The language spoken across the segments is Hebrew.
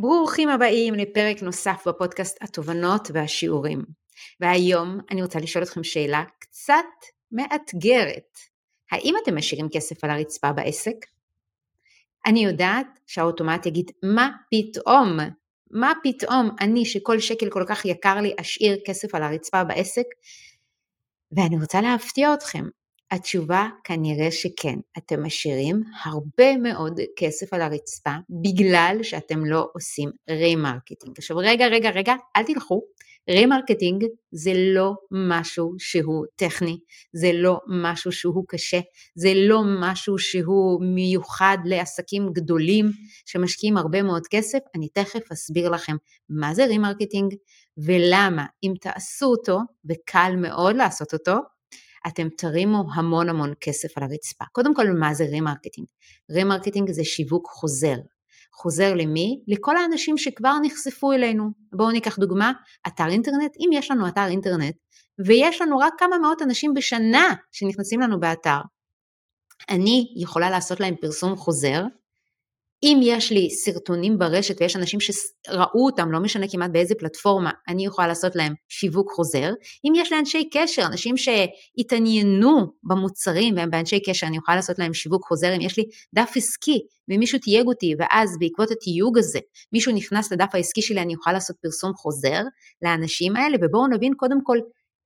ברוכים הבאים לפרק נוסף בפודקאסט התובנות והשיעורים. והיום אני רוצה לשאול אתכם שאלה קצת מאתגרת. האם אתם משאירים כסף על הרצפה בעסק? אני יודעת שהאוטומט יגיד, מה פתאום? מה פתאום אני שכל שקל כל כך יקר לי אשאיר כסף על הרצפה בעסק? ואני רוצה להפתיע אתכם, התשובה כנראה שכן, אתם משאירים הרבה מאוד כסף על הרצפה בגלל שאתם לא עושים remarketing. עכשיו רגע, רגע, רגע, אל תלכו, remarketing זה לא משהו שהוא טכני, זה לא משהו שהוא קשה, זה לא משהו שהוא מיוחד לעסקים גדולים שמשקיעים הרבה מאוד כסף, אני תכף אסביר לכם מה זה remarketing ולמה. אם תעשו אותו, וקל מאוד לעשות אותו, אתם תרימו המון המון כסף על הרצפה. קודם כל, מה זה remarketing? remarketing זה שיווק חוזר. חוזר למי? לכל האנשים שכבר נחשפו אלינו. בואו ניקח דוגמה, אתר אינטרנט. אם יש לנו אתר אינטרנט ויש לנו רק כמה מאות אנשים בשנה שנכנסים לנו באתר, אני יכולה לעשות להם פרסום חוזר אם יש לי סרטונים ברשת ויש אנשים שראו אותם, לא משנה כמעט באיזה פלטפורמה, אני יכולה לעשות להם שיווק חוזר. אם יש לי אנשי קשר, אנשים שהתעניינו במוצרים והם באנשי קשר, אני יכולה לעשות להם שיווק חוזר. אם יש לי דף עסקי ומישהו תייג אותי, ואז בעקבות התייוג הזה מישהו נכנס לדף העסקי שלי, אני יכולה לעשות פרסום חוזר לאנשים האלה, ובואו נבין קודם כל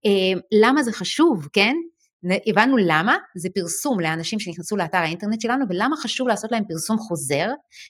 אה, למה זה חשוב, כן? הבנו למה, זה פרסום לאנשים שנכנסו לאתר האינטרנט שלנו ולמה חשוב לעשות להם פרסום חוזר,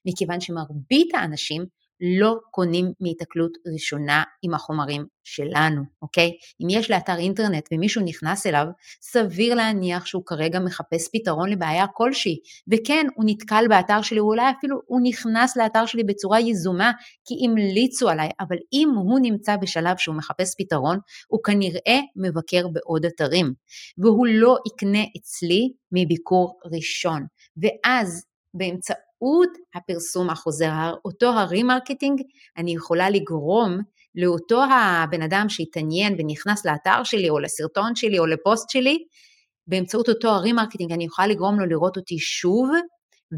מכיוון שמרבית האנשים לא קונים מהיתקלות ראשונה עם החומרים שלנו, אוקיי? אם יש לאתר אינטרנט ומישהו נכנס אליו, סביר להניח שהוא כרגע מחפש פתרון לבעיה כלשהי, וכן, הוא נתקל באתר שלי, אולי אפילו הוא נכנס לאתר שלי בצורה יזומה, כי המליצו עליי, אבל אם הוא נמצא בשלב שהוא מחפש פתרון, הוא כנראה מבקר בעוד אתרים, והוא לא יקנה אצלי מביקור ראשון, ואז באמצעות באמצעות הפרסום החוזר, אותו ה remarketing, אני יכולה לגרום לאותו הבן אדם שהתעניין ונכנס לאתר שלי או לסרטון שלי או לפוסט שלי, באמצעות אותו ה remarketing אני יכולה לגרום לו לראות אותי שוב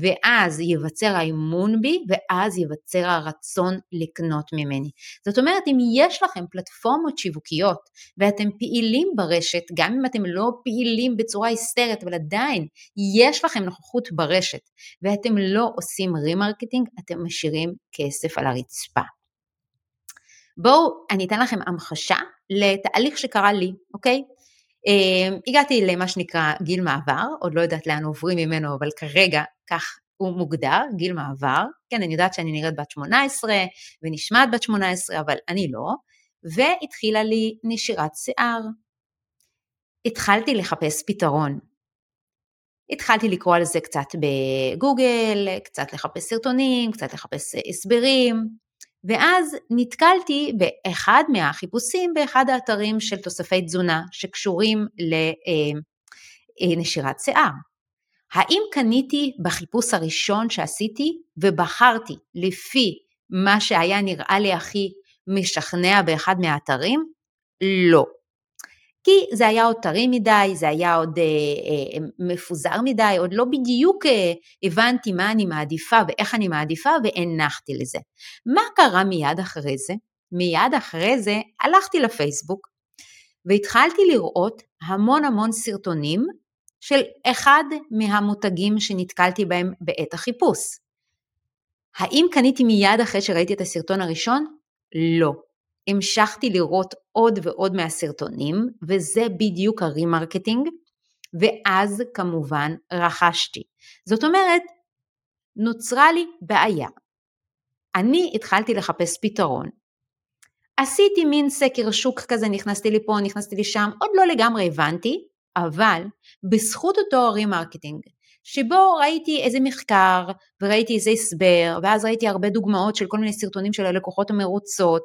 ואז ייווצר האמון בי, ואז ייווצר הרצון לקנות ממני. זאת אומרת, אם יש לכם פלטפורמות שיווקיות, ואתם פעילים ברשת, גם אם אתם לא פעילים בצורה היסטרית, אבל עדיין יש לכם נוכחות ברשת, ואתם לא עושים remarketing, אתם משאירים כסף על הרצפה. בואו, אני אתן לכם המחשה לתהליך שקרה לי, אוקיי? Um, הגעתי למה שנקרא גיל מעבר, עוד לא יודעת לאן עוברים ממנו, אבל כרגע כך הוא מוגדר, גיל מעבר. כן, אני יודעת שאני נראית בת 18 ונשמעת בת 18, אבל אני לא. והתחילה לי נשירת שיער. התחלתי לחפש פתרון. התחלתי לקרוא על זה קצת בגוגל, קצת לחפש סרטונים, קצת לחפש הסברים, ואז נתקלתי באחד מהחיפושים באחד האתרים של תוספי תזונה שקשורים לנשירת שיער. האם קניתי בחיפוש הראשון שעשיתי ובחרתי לפי מה שהיה נראה לי הכי משכנע באחד מהאתרים? לא. כי זה היה עוד טרי מדי, זה היה עוד אה, אה, מפוזר מדי, עוד לא בדיוק אה, הבנתי מה אני מעדיפה ואיך אני מעדיפה והנחתי לזה. מה קרה מיד אחרי זה? מיד אחרי זה הלכתי לפייסבוק והתחלתי לראות המון המון סרטונים של אחד מהמותגים שנתקלתי בהם בעת החיפוש. האם קניתי מיד אחרי שראיתי את הסרטון הראשון? לא. המשכתי לראות עוד ועוד מהסרטונים, וזה בדיוק ה remarketing, ואז כמובן רכשתי. זאת אומרת, נוצרה לי בעיה. אני התחלתי לחפש פתרון. עשיתי מין סקר שוק כזה, נכנסתי לפה, נכנסתי לשם, עוד לא לגמרי הבנתי, אבל בזכות אותו remarketing, שבו ראיתי איזה מחקר וראיתי איזה הסבר, ואז ראיתי הרבה דוגמאות של כל מיני סרטונים של הלקוחות המרוצות,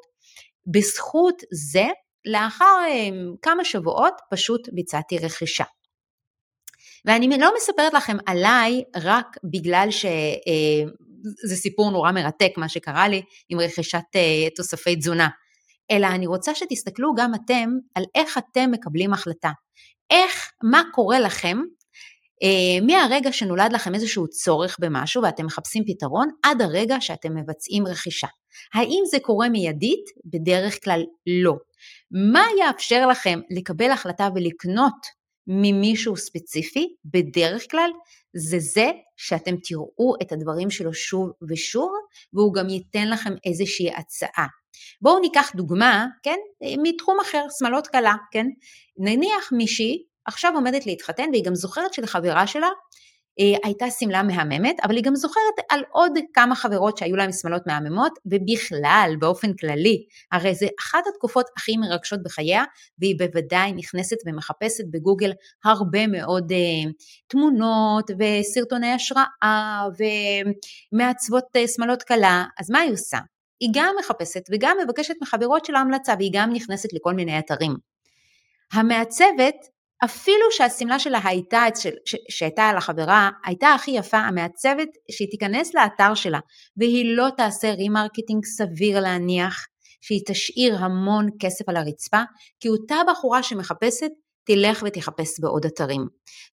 בזכות זה, לאחר אמ, כמה שבועות פשוט ביצעתי רכישה. ואני לא מספרת לכם עליי רק בגלל שזה אה, סיפור נורא מרתק מה שקרה לי עם רכישת אה, תוספי תזונה, אלא אני רוצה שתסתכלו גם אתם על איך אתם מקבלים החלטה. איך, מה קורה לכם אה, מהרגע שנולד לכם איזשהו צורך במשהו ואתם מחפשים פתרון, עד הרגע שאתם מבצעים רכישה. האם זה קורה מיידית? בדרך כלל לא. מה יאפשר לכם לקבל החלטה ולקנות ממישהו ספציפי, בדרך כלל, זה זה שאתם תראו את הדברים שלו שוב ושוב, והוא גם ייתן לכם איזושהי הצעה. בואו ניקח דוגמה, כן, מתחום אחר, שמלות קלה, כן? נניח מישהי עכשיו עומדת להתחתן והיא גם זוכרת שלחברה שלה אה, הייתה שמלה מהממת, אבל היא גם זוכרת על עוד כמה חברות שהיו להן שמלות מהממות, ובכלל, באופן כללי, הרי זה אחת התקופות הכי מרגשות בחייה, והיא בוודאי נכנסת ומחפשת בגוגל הרבה מאוד uh, תמונות וסרטוני השראה ומעצבות uh, שמלות קלה, אז מה היא עושה? היא גם מחפשת וגם מבקשת מחברות שלה המלצה, והיא גם נכנסת לכל מיני אתרים. המעצבת אפילו שהשמלה שלה הייתה, שהייתה על החברה, הייתה הכי יפה, המעצבת שהיא תיכנס לאתר שלה והיא לא תעשה remarketing סביר להניח שהיא תשאיר המון כסף על הרצפה, כי אותה בחורה שמחפשת תלך ותחפש בעוד אתרים.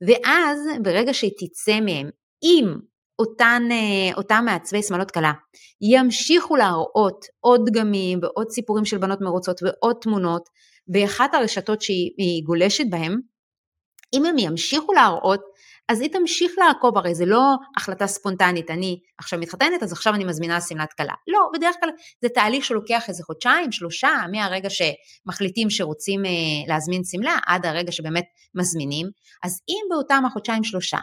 ואז ברגע שהיא תצא מהם, אם אותן, אה, אותם מעצבי שמלות כלה ימשיכו להראות עוד דגמים ועוד סיפורים של בנות מרוצות ועוד תמונות באחת הרשתות שהיא גולשת בהן, אם הם ימשיכו להראות, אז היא תמשיך לעקוב, הרי זה לא החלטה ספונטנית, אני עכשיו מתחתנת, אז עכשיו אני מזמינה שמלת כלה. לא, בדרך כלל זה תהליך שלוקח איזה חודשיים, שלושה, מהרגע שמחליטים שרוצים אה, להזמין שמלה, עד הרגע שבאמת מזמינים. אז אם באותם החודשיים שלושה,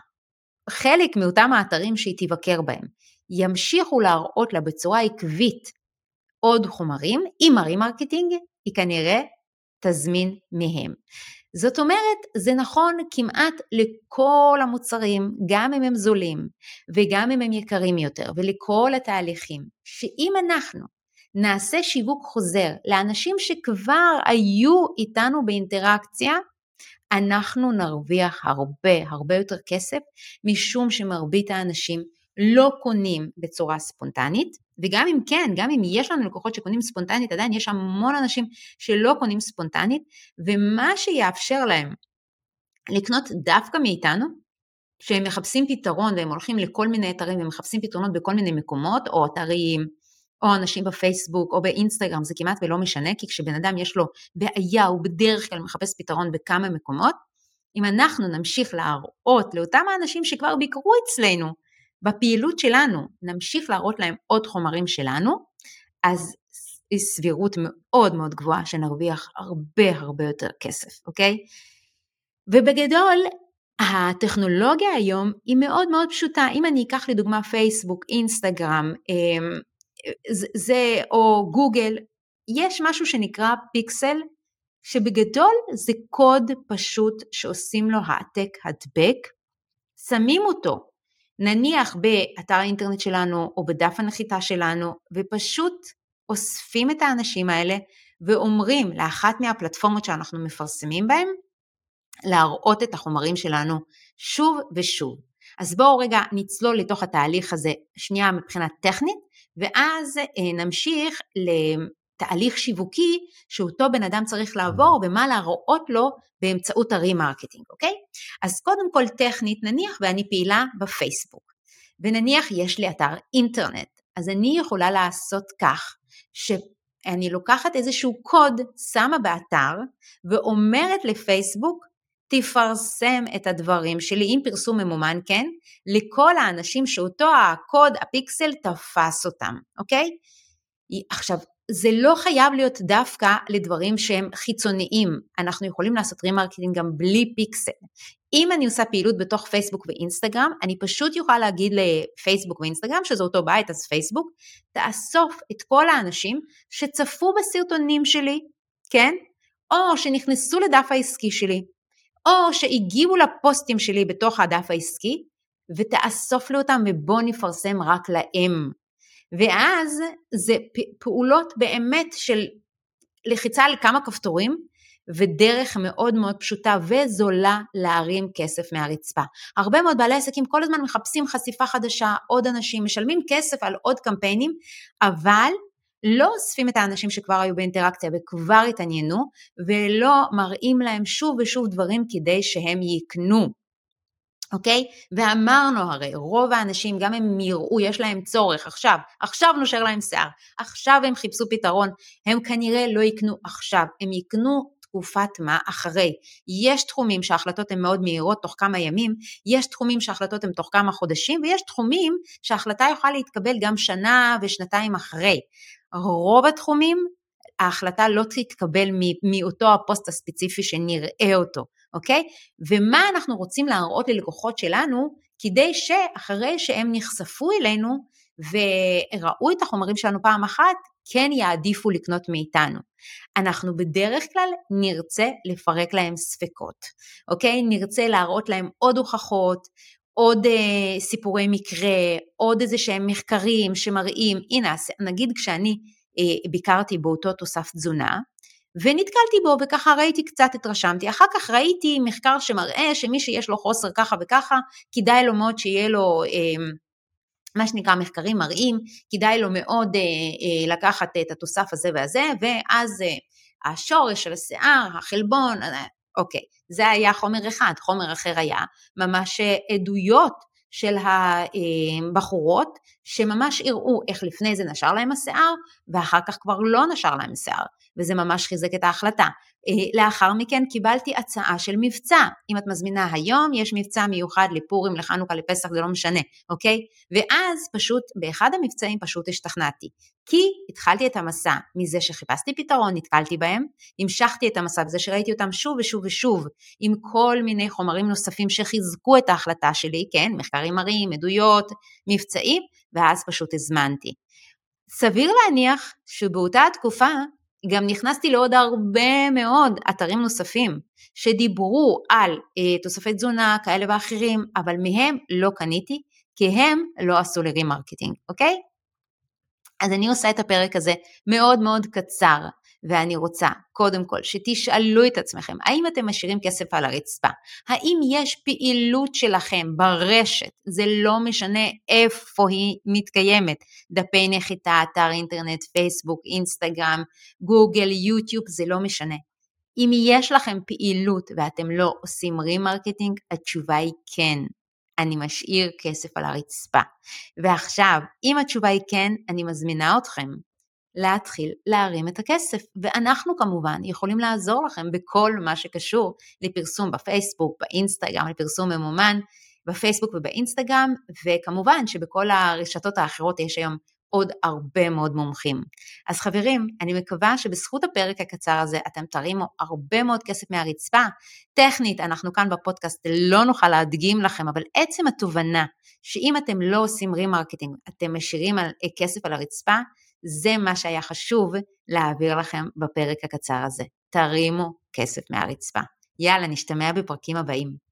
חלק מאותם האתרים שהיא תבקר בהם, ימשיכו להראות לה בצורה עקבית עוד חומרים, עם ה remarketing, היא כנראה תזמין מהם. זאת אומרת, זה נכון כמעט לכל המוצרים, גם אם הם זולים וגם אם הם יקרים יותר, ולכל התהליכים, שאם אנחנו נעשה שיווק חוזר לאנשים שכבר היו איתנו באינטראקציה, אנחנו נרוויח הרבה הרבה יותר כסף, משום שמרבית האנשים לא קונים בצורה ספונטנית, וגם אם כן, גם אם יש לנו לקוחות שקונים ספונטנית, עדיין יש המון אנשים שלא קונים ספונטנית, ומה שיאפשר להם לקנות דווקא מאיתנו, שהם מחפשים פתרון והם הולכים לכל מיני אתרים ומחפשים פתרונות בכל מיני מקומות, או אתרים, או אנשים בפייסבוק או באינסטגרם, זה כמעט ולא משנה, כי כשבן אדם יש לו בעיה, הוא בדרך כלל מחפש פתרון בכמה מקומות. אם אנחנו נמשיך להראות לאותם האנשים שכבר ביקרו אצלנו, בפעילות שלנו נמשיך להראות להם עוד חומרים שלנו, אז סבירות מאוד מאוד גבוהה שנרוויח הרבה הרבה יותר כסף, אוקיי? ובגדול, הטכנולוגיה היום היא מאוד מאוד פשוטה. אם אני אקח לדוגמה פייסבוק, אינסטגרם, אמ, זה, או גוגל, יש משהו שנקרא פיקסל, שבגדול זה קוד פשוט שעושים לו העתק הדבק, שמים אותו נניח באתר האינטרנט שלנו או בדף הנחיתה שלנו ופשוט אוספים את האנשים האלה ואומרים לאחת מהפלטפורמות שאנחנו מפרסמים בהן להראות את החומרים שלנו שוב ושוב. אז בואו רגע נצלול לתוך התהליך הזה שנייה מבחינה טכנית ואז אה, נמשיך תהליך שיווקי שאותו בן אדם צריך לעבור ומה להראות לו באמצעות ה remarketing, אוקיי? אז קודם כל טכנית, נניח ואני פעילה בפייסבוק, ונניח יש לי אתר אינטרנט, אז אני יכולה לעשות כך שאני לוקחת איזשהו קוד, שמה באתר, ואומרת לפייסבוק, תפרסם את הדברים שלי, עם פרסום ממומן, כן? לכל האנשים שאותו הקוד, הפיקסל, תפס אותם, אוקיי? עכשיו, זה לא חייב להיות דווקא לדברים שהם חיצוניים, אנחנו יכולים לעשות remarketing גם בלי פיקסל. אם אני עושה פעילות בתוך פייסבוק ואינסטגרם, אני פשוט יוכל להגיד לפייסבוק ואינסטגרם, שזה אותו בית, אז פייסבוק, תאסוף את כל האנשים שצפו בסרטונים שלי, כן? או שנכנסו לדף העסקי שלי, או שהגיבו לפוסטים שלי בתוך הדף העסקי, ותאסוף לי אותם ובוא נפרסם רק להם. ואז זה פעולות באמת של לחיצה על כמה כפתורים ודרך מאוד מאוד פשוטה וזולה להרים כסף מהרצפה. הרבה מאוד בעלי עסקים כל הזמן מחפשים חשיפה חדשה, עוד אנשים, משלמים כסף על עוד קמפיינים, אבל לא אוספים את האנשים שכבר היו באינטראקציה וכבר התעניינו, ולא מראים להם שוב ושוב דברים כדי שהם יקנו. אוקיי? ואמרנו הרי, רוב האנשים, גם הם יראו, יש להם צורך עכשיו, עכשיו נושר להם שיער, עכשיו הם חיפשו פתרון, הם כנראה לא יקנו עכשיו, הם יקנו תקופת מה אחרי. יש תחומים שההחלטות הן מאוד מהירות תוך כמה ימים, יש תחומים שההחלטות הן תוך כמה חודשים, ויש תחומים שההחלטה יכולה להתקבל גם שנה ושנתיים אחרי. רוב התחומים ההחלטה לא תתקבל מאותו הפוסט הספציפי שנראה אותו, אוקיי? ומה אנחנו רוצים להראות ללקוחות שלנו כדי שאחרי שהם נחשפו אלינו וראו את החומרים שלנו פעם אחת, כן יעדיפו לקנות מאיתנו. אנחנו בדרך כלל נרצה לפרק להם ספקות, אוקיי? נרצה להראות להם עוד הוכחות, עוד אה, סיפורי מקרה, עוד איזה שהם מחקרים שמראים, הנה, נגיד כשאני אה, ביקרתי באותו תוסף תזונה, ונתקלתי בו וככה ראיתי קצת, התרשמתי. אחר כך ראיתי מחקר שמראה שמי שיש לו חוסר ככה וככה, כדאי לו מאוד שיהיה לו אה, מה שנקרא מחקרים מראים, כדאי לו מאוד אה, אה, לקחת את התוסף הזה והזה, ואז אה, השורש של השיער, החלבון, אה, אוקיי, זה היה חומר אחד, חומר אחר היה ממש אה, עדויות של הבחורות שממש הראו איך לפני זה נשר להם השיער ואחר כך כבר לא נשר להם השיער וזה ממש חיזק את ההחלטה. אה, לאחר מכן קיבלתי הצעה של מבצע, אם את מזמינה היום יש מבצע מיוחד לפורים, לחנוכה, לפסח, זה לא משנה, אוקיי? ואז פשוט באחד המבצעים פשוט השתכנעתי. כי התחלתי את המסע מזה שחיפשתי פתרון, נתקלתי בהם, המשכתי את המסע בזה שראיתי אותם שוב ושוב ושוב, עם כל מיני חומרים נוספים שחיזקו את ההחלטה שלי, כן, מחקרים מראים, עדויות, מבצעים, ואז פשוט הזמנתי. סביר להניח שבאותה התקופה גם נכנסתי לעוד הרבה מאוד אתרים נוספים שדיברו על אה, תוספי תזונה כאלה ואחרים, אבל מהם לא קניתי, כי הם לא עשו לי remarketing, אוקיי? אז אני עושה את הפרק הזה מאוד מאוד קצר, ואני רוצה קודם כל שתשאלו את עצמכם, האם אתם משאירים כסף על הרצפה? האם יש פעילות שלכם ברשת, זה לא משנה איפה היא מתקיימת, דפי נחיתה, אתר אינטרנט, פייסבוק, אינסטגרם, גוגל, יוטיוב, זה לא משנה. אם יש לכם פעילות ואתם לא עושים remarketing, התשובה היא כן. אני משאיר כסף על הרצפה. ועכשיו, אם התשובה היא כן, אני מזמינה אתכם להתחיל להרים את הכסף. ואנחנו כמובן יכולים לעזור לכם בכל מה שקשור לפרסום בפייסבוק, באינסטגרם, לפרסום ממומן בפייסבוק ובאינסטגרם, וכמובן שבכל הרשתות האחרות יש היום עוד הרבה מאוד מומחים. אז חברים, אני מקווה שבזכות הפרק הקצר הזה אתם תרימו הרבה מאוד כסף מהרצפה. טכנית, אנחנו כאן בפודקאסט לא נוכל להדגים לכם, אבל עצם התובנה שאם אתם לא עושים remarketing, אתם משאירים על, כסף על הרצפה, זה מה שהיה חשוב להעביר לכם בפרק הקצר הזה. תרימו כסף מהרצפה. יאללה, נשתמע בפרקים הבאים.